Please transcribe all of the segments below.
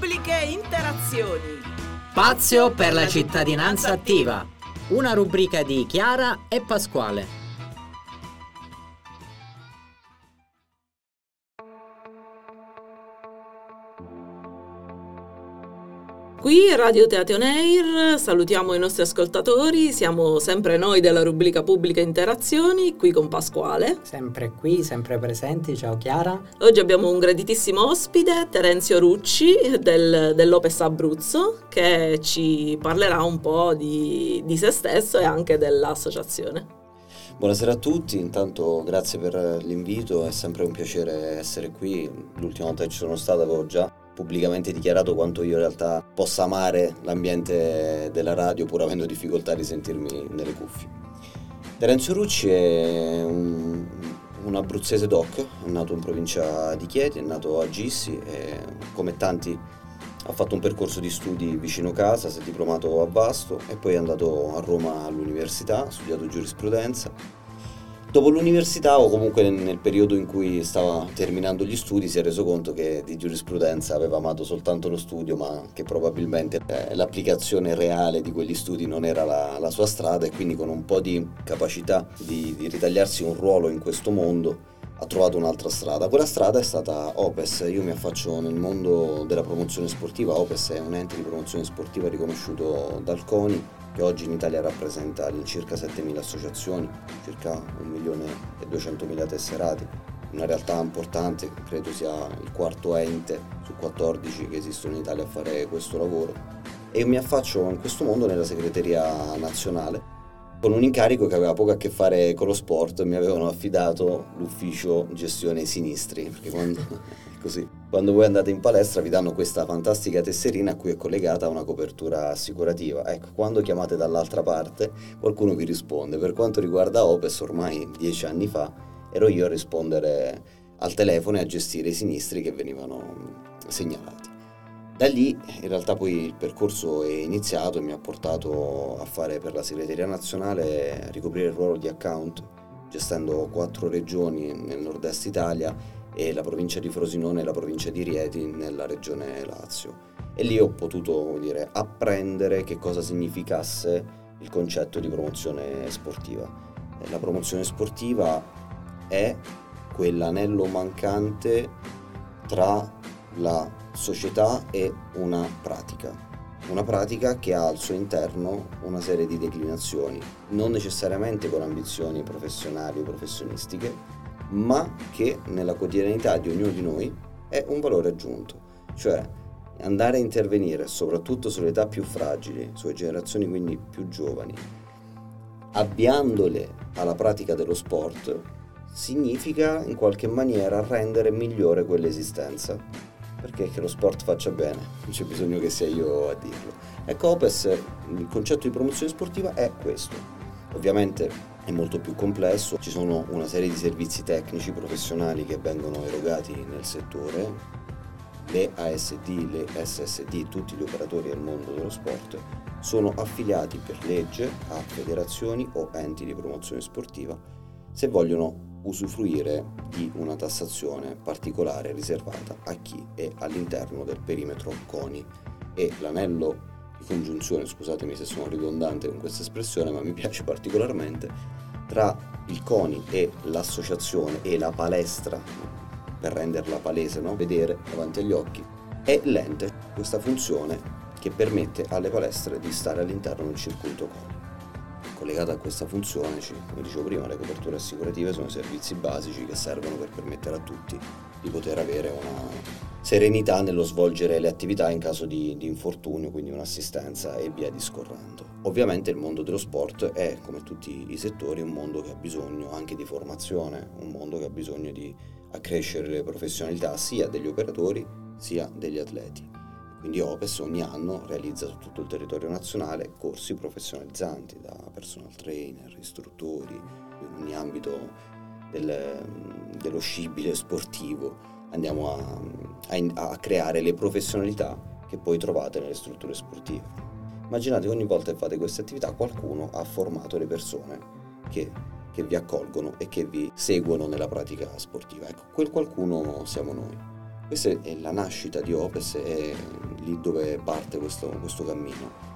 Pubbliche Interazioni. Spazio per la cittadinanza attiva. Una rubrica di Chiara e Pasquale. Qui Radio Teatro Neir, salutiamo i nostri ascoltatori, siamo sempre noi della rubrica Pubbliche Interazioni, qui con Pasquale. Sempre qui, sempre presenti, ciao Chiara. Oggi abbiamo un graditissimo ospite, Terenzio Rucci del, dell'Opes Abruzzo, che ci parlerà un po' di, di se stesso e anche dell'associazione. Buonasera a tutti, intanto grazie per l'invito, è sempre un piacere essere qui. L'ultima volta che ci sono stato avevo già pubblicamente dichiarato quanto io in realtà possa amare l'ambiente della radio pur avendo difficoltà di sentirmi nelle cuffie. Terenzio Rucci è un, un abruzzese doc, è nato in provincia di Chieti, è nato a Gissi e come tanti ha fatto un percorso di studi vicino casa, si è diplomato a Vasto e poi è andato a Roma all'università, ha studiato giurisprudenza Dopo l'università o comunque nel periodo in cui stava terminando gli studi si è reso conto che di giurisprudenza aveva amato soltanto lo studio ma che probabilmente eh, l'applicazione reale di quegli studi non era la, la, sua strada e quindi con un po' di capacità di, di ritagliarsi un ruolo in questo mondo ha trovato un'altra strada. Quella strada è stata Opes, io mi affaccio nel mondo della promozione sportiva, Opes è un ente di promozione sportiva riconosciuto dal CONI che oggi in Italia rappresenta circa 7.000 associazioni, circa 1.200.000 tesserati, una realtà importante, credo sia il quarto ente su 14 che esistono in Italia a fare questo lavoro. E mi affaccio in questo mondo nella segreteria nazionale. Con un incarico che aveva poco a che fare con lo sport, mi avevano affidato l'ufficio gestione sinistri, perché quando, così, quando voi andate in palestra vi danno questa fantastica tesserina a cui è collegata una copertura assicurativa. Ecco, quando chiamate dall'altra parte qualcuno vi risponde. Per quanto riguarda Opes, ormai dieci anni fa, ero io a rispondere al telefono e a gestire i sinistri che venivano segnalati. Da lì in realtà poi il percorso è iniziato e mi ha portato a fare per la segreteria nazionale, a ricoprire il ruolo di account, gestendo quattro regioni nel nord-est Italia e la provincia di Frosinone e la provincia di Rieti nella regione Lazio. E lì ho potuto dire, apprendere che cosa significasse il concetto di promozione sportiva. La promozione sportiva è quell'anello mancante tra la società è una pratica, una pratica che ha al suo interno una serie di declinazioni, non necessariamente con ambizioni professionali o professionistiche, ma che nella quotidianità di ognuno di noi è un valore aggiunto, cioè andare a intervenire soprattutto sulle età più fragili, sulle generazioni quindi più giovani, avviandole alla pratica dello sport, significa in qualche maniera rendere migliore quell'esistenza perché che lo sport faccia bene, non c'è bisogno che sia io a dirlo. Ecco, Opes, il concetto di promozione sportiva è questo. Ovviamente è molto più complesso, ci sono una serie di servizi tecnici professionali che vengono erogati nel settore, le ASD, le SSD, tutti gli operatori del mondo dello sport sono affiliati per legge a federazioni o enti di promozione sportiva se vogliono usufruire di una tassazione particolare riservata a chi è all'interno del perimetro CONI. E l'anello congiunzione, scusatemi se sono ridondante con questa espressione, ma mi piace particolarmente, tra il CONI e l'associazione e la palestra, per renderla palese, no? vedere davanti agli occhi, è l'ente, questa funzione che permette alle palestre di stare all'interno del circuito CONI collegata a questa funzione, come dicevo prima, le coperture assicurative sono servizi basici che servono per permettere a tutti di poter avere una serenità nello svolgere le attività in caso di, di infortunio, quindi un'assistenza e via discorrendo. Ovviamente il mondo dello sport è, come tutti i settori, un mondo che ha bisogno anche di formazione, un mondo che ha bisogno di accrescere le professionalità sia degli operatori sia degli atleti. Quindi Opes ogni anno realizza su tutto il territorio nazionale corsi professionalizzanti da personal trainer, istruttori, in ogni ambito del, dello scibile sportivo. Andiamo a, a, a creare le professionalità che poi trovate nelle strutture sportive. Immaginate che ogni volta che fate queste attività qualcuno ha formato le persone che, che, vi accolgono e che vi seguono nella pratica sportiva. Ecco, quel qualcuno siamo noi. Questa è la nascita di Opes, è lì dove parte questo, questo cammino.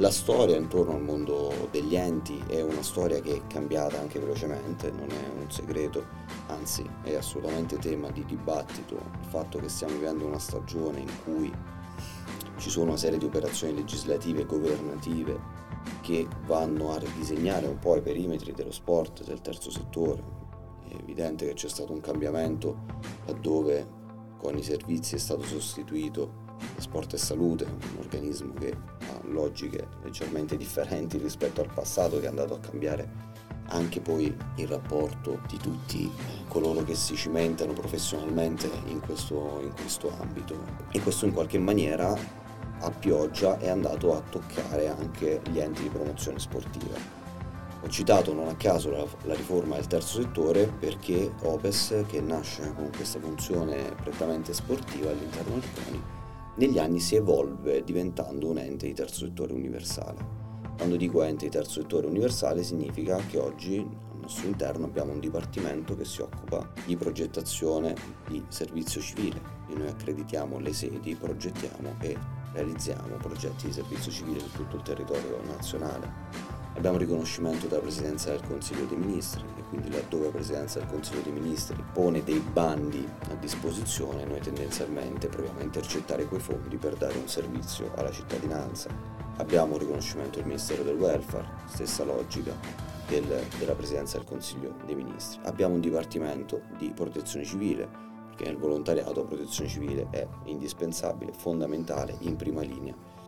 La storia intorno al mondo degli enti è una storia che è cambiata anche velocemente, non è un segreto, anzi è assolutamente tema di dibattito il fatto che stiamo vivendo una stagione in cui ci sono una serie di operazioni legislative e governative che vanno a ridisegnare un po' i perimetri dello sport, del terzo settore. È evidente che c'è stato un cambiamento laddove con i servizi è stato sostituito Sport e Salute, un organismo che ha logiche leggermente differenti rispetto al passato, che è andato a cambiare anche poi il rapporto di tutti coloro che si cimentano professionalmente in questo, in questo ambito. E questo in qualche maniera a pioggia è andato a toccare anche gli enti di promozione sportiva. Ho citato non a caso la, la, riforma del terzo settore perché Opes, che nasce con questa funzione prettamente sportiva all'interno del CONI, negli anni si evolve diventando un ente di terzo settore universale. Quando dico ente di terzo settore universale significa che oggi al nostro interno abbiamo un dipartimento che si occupa di progettazione di servizio civile e noi accreditiamo le sedi, progettiamo e realizziamo progetti di servizio civile su tutto il territorio nazionale. Abbiamo riconoscimento dalla Presidenza del Consiglio dei Ministri e quindi laddove la Presidenza del Consiglio dei Ministri pone dei bandi a disposizione, noi tendenzialmente proviamo a intercettare quei fondi per dare un servizio alla cittadinanza. Abbiamo riconoscimento del Ministero del Welfare, stessa logica del, della Presidenza del Consiglio dei Ministri. Abbiamo un Dipartimento di Protezione Civile, perché nel volontariato la protezione civile è indispensabile, fondamentale, in prima linea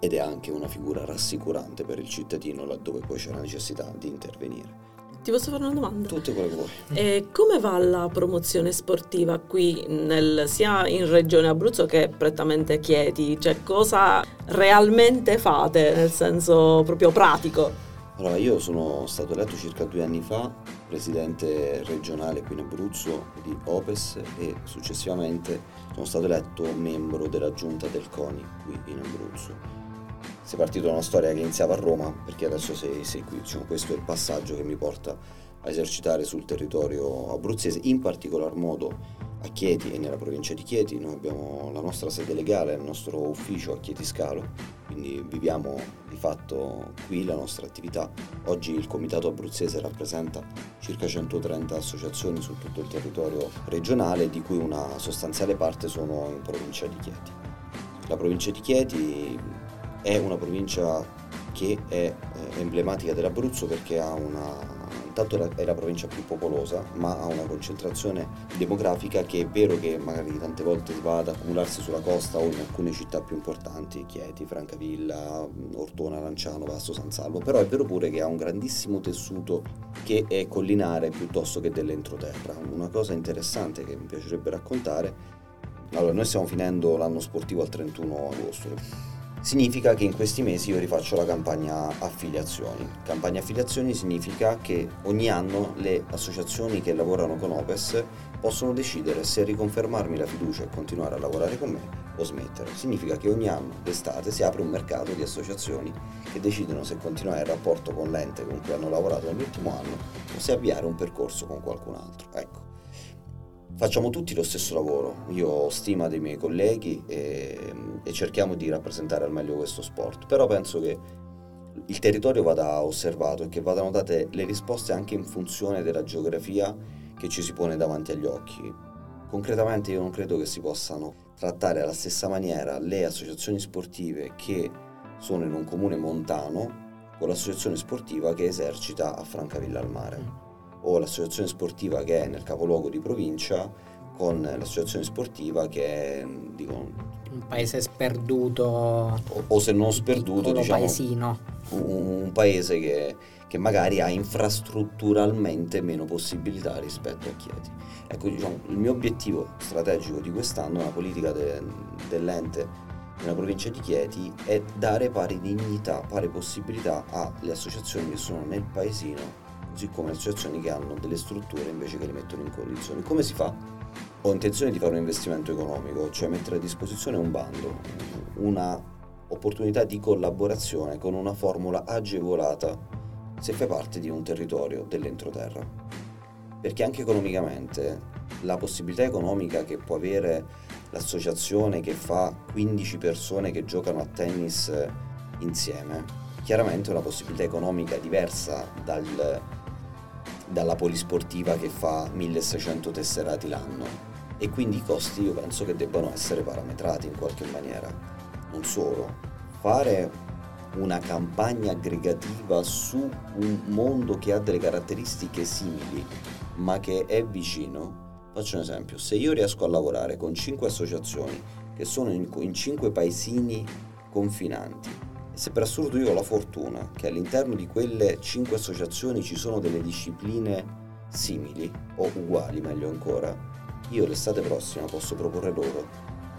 ed è anche una figura rassicurante per il cittadino laddove poi c'è la necessità di intervenire. Ti posso fare una domanda? Tutte quelle che vuoi. E come va la promozione sportiva qui, nel, sia in Regione Abruzzo che prettamente Chieti? Cioè cosa realmente fate, nel senso proprio pratico? Allora, io sono stato eletto circa due anni fa presidente regionale qui in Abruzzo di Opes e successivamente sono stato eletto membro della giunta del CONI qui in Abruzzo sei partito da una storia che iniziava a Roma, perché adesso sei, sei qui, diciamo, questo è il passaggio che mi porta a esercitare sul territorio abruzzese, in particolar modo a Chieti e nella provincia di Chieti. Noi abbiamo la nostra sede legale, il nostro ufficio a Chieti Scalo, quindi viviamo di fatto qui la nostra attività. Oggi il Comitato Abruzzese rappresenta circa 130 associazioni su tutto il territorio regionale, di cui una sostanziale parte sono in provincia di Chieti. La provincia di Chieti è una provincia che è eh, emblematica dell'Abruzzo perché ha una intanto è la provincia più popolosa, ma ha una concentrazione demografica che è vero che magari tante volte va ad accumularsi sulla costa o in alcune città più importanti, Chieti, Francavilla, Ortona, Lanciano, Vasto, San Salvo, però è vero pure che ha un grandissimo tessuto che è collinare piuttosto che dell'entroterra. Una cosa interessante che mi piacerebbe raccontare, allora noi stiamo finendo l'anno sportivo al 31 agosto significa che in questi mesi io rifaccio la campagna affiliazioni. Campagna affiliazioni significa che ogni anno le associazioni che lavorano con Opes possono decidere se riconfermarmi la fiducia e continuare a lavorare con me o smettere. Significa che ogni anno d'estate si apre un mercato di associazioni che decidono se continuare il rapporto con l'ente con cui hanno lavorato nell'ultimo anno o se avviare un percorso con qualcun altro. Ecco facciamo tutti lo stesso lavoro. Io ho stima dei miei colleghi e, e, cerchiamo di rappresentare al meglio questo sport. Però penso che il territorio vada osservato e che vadano date le risposte anche in funzione della geografia che ci si pone davanti agli occhi. Concretamente io non credo che si possano trattare alla stessa maniera le associazioni sportive che sono in un comune montano con l'associazione sportiva che esercita a Francavilla al mare o l'associazione sportiva che è nel capoluogo di provincia con l'associazione sportiva che è dico, un paese sperduto. O, o se non sperduto diciamo, paesino. un, un paese che, che, magari ha infrastrutturalmente meno possibilità rispetto a Chieti. Ecco diciamo il mio obiettivo strategico di quest'anno la politica de, dell'ente nella provincia di Chieti è dare pari dignità, pari possibilità alle associazioni che sono nel paesino così come associazioni che hanno delle strutture invece che li mettono in condizioni. Come si fa? Ho intenzione di fare un investimento economico, cioè mettere a disposizione un bando, una opportunità di collaborazione con una formula agevolata se fai parte di un territorio dell'entroterra. Perché anche economicamente la possibilità economica che può avere l'associazione che fa 15 persone che giocano a tennis insieme, chiaramente è una possibilità economica diversa dal, dalla polisportiva che fa 1600 tesserati l'anno e quindi i costi io penso che debbano essere parametrati in qualche maniera. Non solo, fare una campagna aggregativa su un mondo che ha delle caratteristiche simili ma che è vicino. Faccio un esempio, se io riesco a lavorare con 5 associazioni che sono in, in 5 paesini confinanti se per assurdo io ho la fortuna che all'interno di quelle 5 associazioni ci sono delle discipline simili o uguali meglio ancora, io l'estate prossima posso proporre loro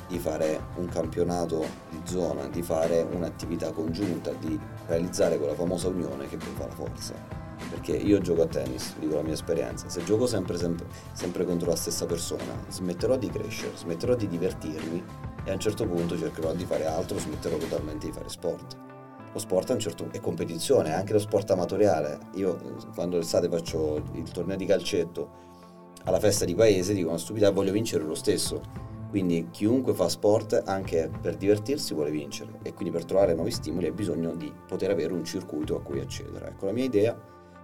di fare un campionato di zona, di fare un'attività congiunta, di realizzare quella famosa unione che poi fa la forza. Perché io gioco a tennis, dico la mia esperienza, se gioco sempre, sempre, sempre contro la stessa persona, smetterò di crescere, smetterò di divertirmi e a un certo punto cercherò di fare altro, smetterò totalmente di fare sport. Lo sport è, un certo, è competizione, anche lo sport amatoriale. Io quando l'estate faccio il torneo di calcetto alla festa di paese dico una stupidità, voglio vincere lo stesso quindi chiunque fa sport anche per divertirsi vuole vincere e quindi per trovare nuovi stimoli ha bisogno di poter avere un circuito a cui accedere. Ecco, la mia idea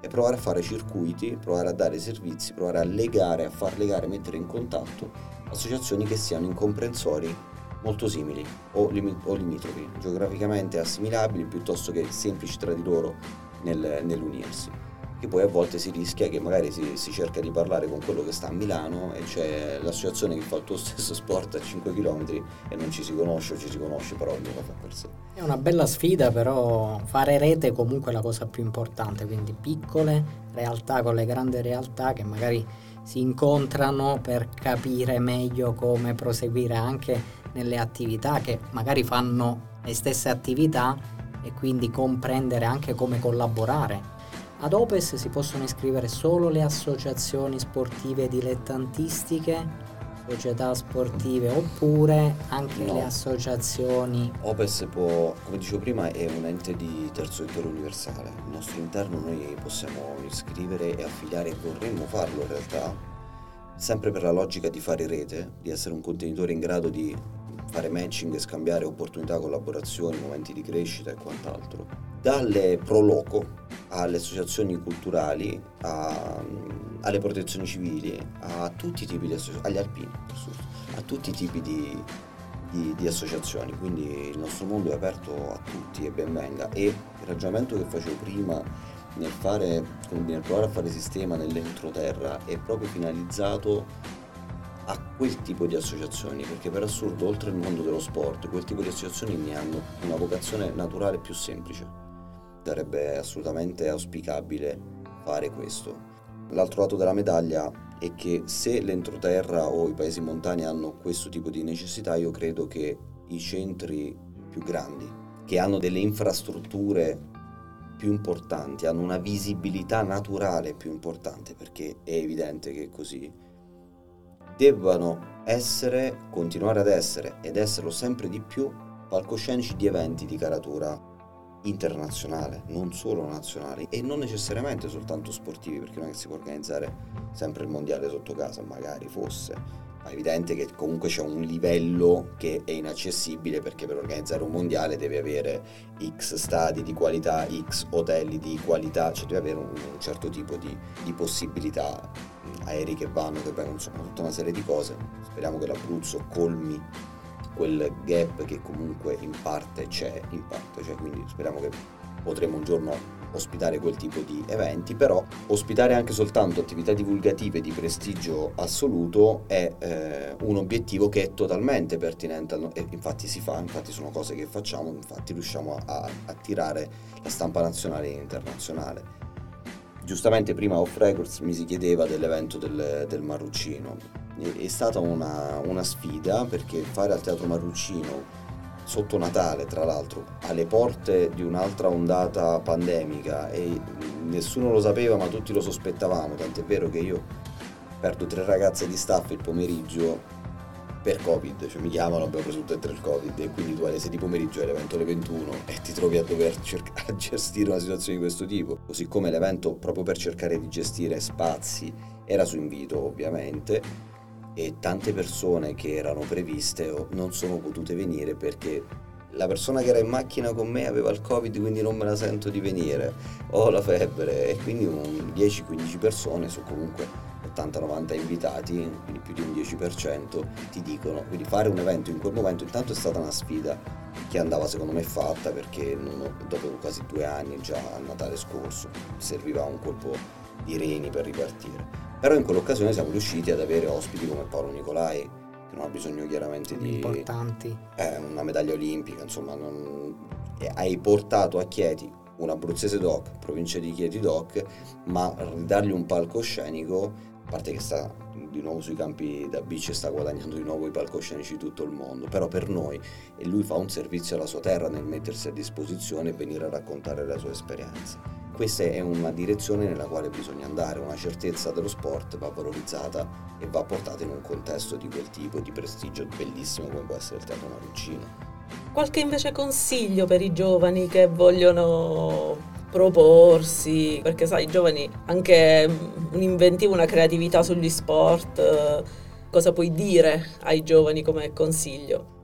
è provare a fare circuiti, provare a dare servizi, provare a legare, a far legare, mettere in contatto associazioni che siano in comprensori molto simili o, lim- o limitrofi, geograficamente assimilabili piuttosto che semplici tra di loro nel, nell'unirsi che poi a volte si rischia che magari si, si, cerca di parlare con quello che sta a Milano e c'è l'associazione che fa il tuo stesso sport a 5 km e non ci si conosce o ci si conosce però ognuno fa per sé. È una bella sfida però fare rete è comunque la cosa più importante, quindi piccole realtà con le grandi realtà che magari si incontrano per capire meglio come proseguire anche nelle attività che magari fanno le stesse attività e quindi comprendere anche come collaborare ad Opes si possono iscrivere solo le associazioni sportive dilettantistiche, società sportive oppure anche no. le associazioni. Opes può, come dicevo prima, è un ente di terzo settore universale. Al nostro interno noi possiamo iscrivere e affiliare e vorremmo farlo in realtà, sempre per la logica di fare rete, di essere un contenitore in grado di fare matching scambiare opportunità, collaborazioni, momenti di crescita e quant'altro. Dalle pro loco alle associazioni culturali, a, alle protezioni civili, a tutti i tipi di associazioni, agli alpini, a tutti i tipi di, di, di, associazioni. Quindi il nostro mondo è aperto a tutti e ben venga. E il ragionamento che facevo prima nel, fare, nel provare a fare sistema nell'entroterra è proprio finalizzato a quel tipo di associazioni, perché per assurdo oltre il mondo dello sport, quel tipo di associazioni ne hanno una vocazione naturale più semplice sarebbe assolutamente auspicabile fare questo. L'altro lato della medaglia è che se l'entroterra o i paesi montani hanno questo tipo di necessità, io credo che i centri più grandi, che hanno delle infrastrutture più importanti, hanno una visibilità naturale più importante, perché è evidente che così, debbano essere, continuare ad essere ed esserlo sempre di più palcoscenici di eventi di caratura internazionale, non solo nazionali e non necessariamente soltanto sportivi, perché non è che si può organizzare sempre il mondiale sotto casa, magari fosse, ma è evidente che comunque c'è un livello che è inaccessibile perché per organizzare un mondiale devi avere X stadi di qualità, X hotel di qualità, cioè devi avere un, un certo tipo di, di possibilità, aerei che vanno, che vengono, insomma tutta una serie di cose. Speriamo che l'Abruzzo colmi quel gap che comunque in parte c'è, in parte c'è, quindi speriamo che potremo un giorno ospitare quel tipo di eventi, però ospitare anche soltanto attività divulgative di prestigio assoluto è eh, un obiettivo che è totalmente pertinente e infatti si fa, infatti sono cose che facciamo, infatti riusciamo a attirare la stampa nazionale e internazionale. Giustamente prima Off Records mi si chiedeva dell'evento del, del Marruccino, è stata una, una sfida perché fare al Teatro Marruccino sotto Natale, tra l'altro, alle porte di un'altra ondata pandemica e nessuno lo sapeva ma tutti lo sospettavamo, tant'è vero che io perdo tre ragazze di staff il pomeriggio per Covid, cioè mi chiamano, abbiamo preso tutte e tre il Covid e quindi tu alle 6 di pomeriggio hai l'evento alle 21 e ti trovi a dover cercare a gestire una situazione di questo tipo, così come l'evento proprio per cercare di gestire spazi era su invito ovviamente e tante persone che erano previste non sono potute venire perché la persona che era in macchina con me aveva il covid quindi non me la sento di venire. Ho la febbre e quindi 10-15 persone su comunque 80-90 invitati quindi più di un 10% ti dicono quindi fare un evento in quel momento intanto è stata una sfida che andava secondo me fatta perché ho, dopo quasi due anni già a Natale scorso serviva un colpo di reni per ripartire però in quell'occasione siamo riusciti ad avere ospiti come Paolo Nicolai, che non ha bisogno chiaramente di... Importanti. Eh, una medaglia olimpica, insomma, non... hai portato a Chieti un abruzzese doc, provincia di Chieti doc, ma dargli un palcoscenico, a parte che sta di nuovo sui campi da bici e sta guadagnando di nuovo i palcoscenici di tutto il mondo, però per noi, e lui fa un servizio alla sua terra nel mettersi a disposizione e venire a raccontare la sua esperienza questa è una direzione nella quale bisogna andare, una certezza dello sport va valorizzata e va portata in un contesto di quel tipo di prestigio bellissimo come può essere il Teatro Marruccino. Qualche invece consiglio per i giovani che vogliono proporsi, perché sai, i giovani anche un'inventiva, una creatività sugli sport, cosa puoi dire ai giovani come consiglio?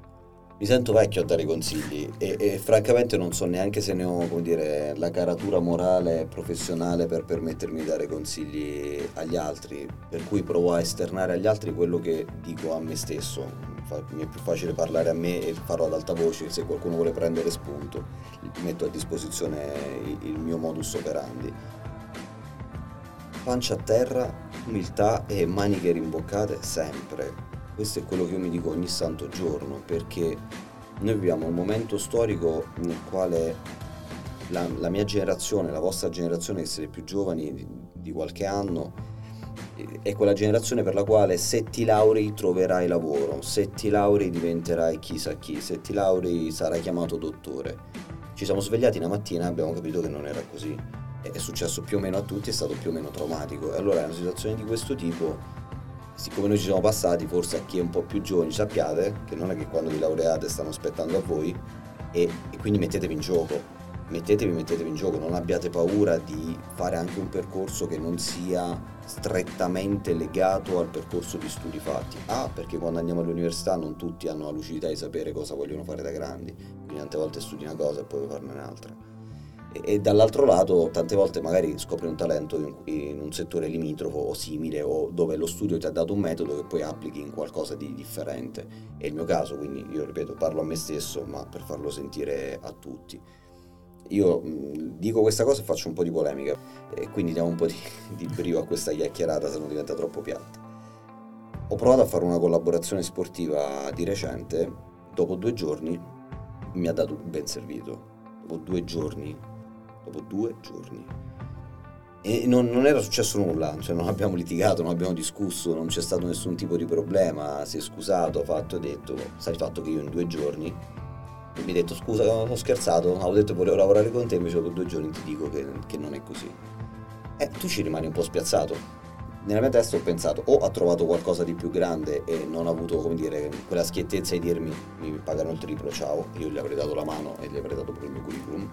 Mi sento vecchio a dare consigli e, e, francamente non so neanche se ne ho dire, la caratura morale e professionale per permettermi di dare consigli agli altri, per cui provo a esternare agli altri quello che dico a me stesso. Mi è più facile parlare a me e farlo ad alta voce, se qualcuno vuole prendere spunto metto a disposizione il mio modus operandi. Pancia a terra, umiltà e maniche rimboccate sempre questo è quello che io mi dico ogni santo giorno, perché noi viviamo un momento storico nel quale la, la mia generazione, la vostra generazione, che siete più giovani di, di qualche anno, è quella generazione per la quale se ti laurei troverai lavoro, se ti laurei diventerai chissà chi, se ti laurei sarai chiamato dottore. Ci siamo svegliati una mattina e abbiamo capito che non era così. È successo più o meno a tutti, è stato più o meno traumatico. E allora è una situazione di questo tipo siccome noi ci siamo passati, forse a chi è un po' più giovane sappiate che non è che quando vi laureate stanno aspettando a voi e, e quindi mettetevi in gioco. Mettetevi, mettetevi in gioco, non abbiate paura di fare anche un percorso che non sia strettamente legato al percorso di studi fatti. Ah, perché quando andiamo all'università non tutti hanno la lucidità di sapere cosa vogliono fare da grandi, quindi tante volte studi una cosa e poi farne un'altra e, dall'altro lato tante volte magari scopri un talento in, in, un settore limitrofo o simile o dove lo studio ti ha dato un metodo che poi applichi in qualcosa di differente. È il mio caso, quindi io ripeto, parlo a me stesso, ma per farlo sentire a tutti. Io mh, dico questa cosa e faccio un po' di polemica e quindi diamo un po' di, di brio a questa chiacchierata se non diventa troppo piatta. Ho provato a fare una collaborazione sportiva di recente, dopo due giorni mi ha dato ben servito. Dopo due giorni dopo due giorni. E non, non, era successo nulla, cioè non abbiamo litigato, non abbiamo discusso, non c'è stato nessun tipo di problema, si è scusato, ha fatto, ha detto, sai il fatto che io in due giorni e mi ha detto scusa ho scherzato, avevo detto volevo lavorare con te, invece dopo due giorni ti dico che, che non è così. E tu ci rimani un po' spiazzato. Nella mia testa ho pensato o ha trovato qualcosa di più grande e non ha avuto come dire quella schiettezza di dirmi mi pagano il triplo, ciao, io gli avrei dato la mano e gli avrei dato pure il mio curriculum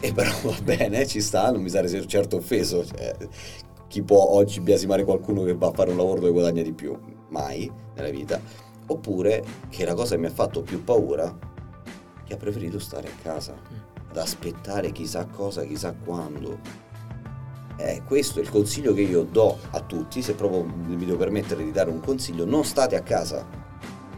e però va bene, ci sta, non mi sarei certo offeso. Cioè, chi può oggi biasimare qualcuno che va a fare un lavoro dove guadagna di più? Mai nella vita. Oppure che la cosa che mi ha fatto più paura, che ha preferito stare a casa, ad aspettare chissà cosa, chissà quando. Eh, questo è il consiglio che io do a tutti, se proprio mi devo permettere di dare un consiglio, non state a casa,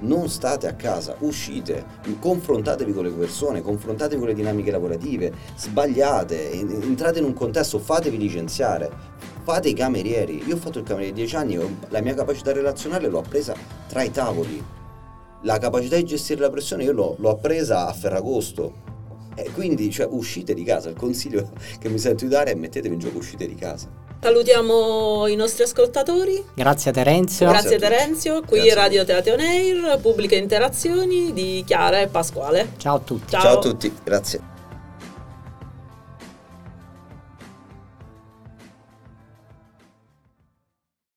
non state a casa, uscite, confrontatevi con le persone, confrontatevi con le dinamiche lavorative, sbagliate, entrate in un contesto, fatevi licenziare, fate i camerieri. Io ho fatto il cameriere dieci anni, la mia capacità relazionale l'ho appresa tra i tavoli, la capacità di gestire la pressione io l'ho, l'ho appresa a Ferragosto. E quindi cioè, uscite di casa, il consiglio che mi sento di dare è mettetevi in gioco, uscite di casa. Salutiamo i nostri ascoltatori. Grazie a Terenzio. Grazie, Grazie a Terenzio. Qui Grazie. Radio Teatro Air, pubbliche interazioni di Chiara e Pasquale. Ciao a tutti. Ciao, Ciao a tutti, grazie.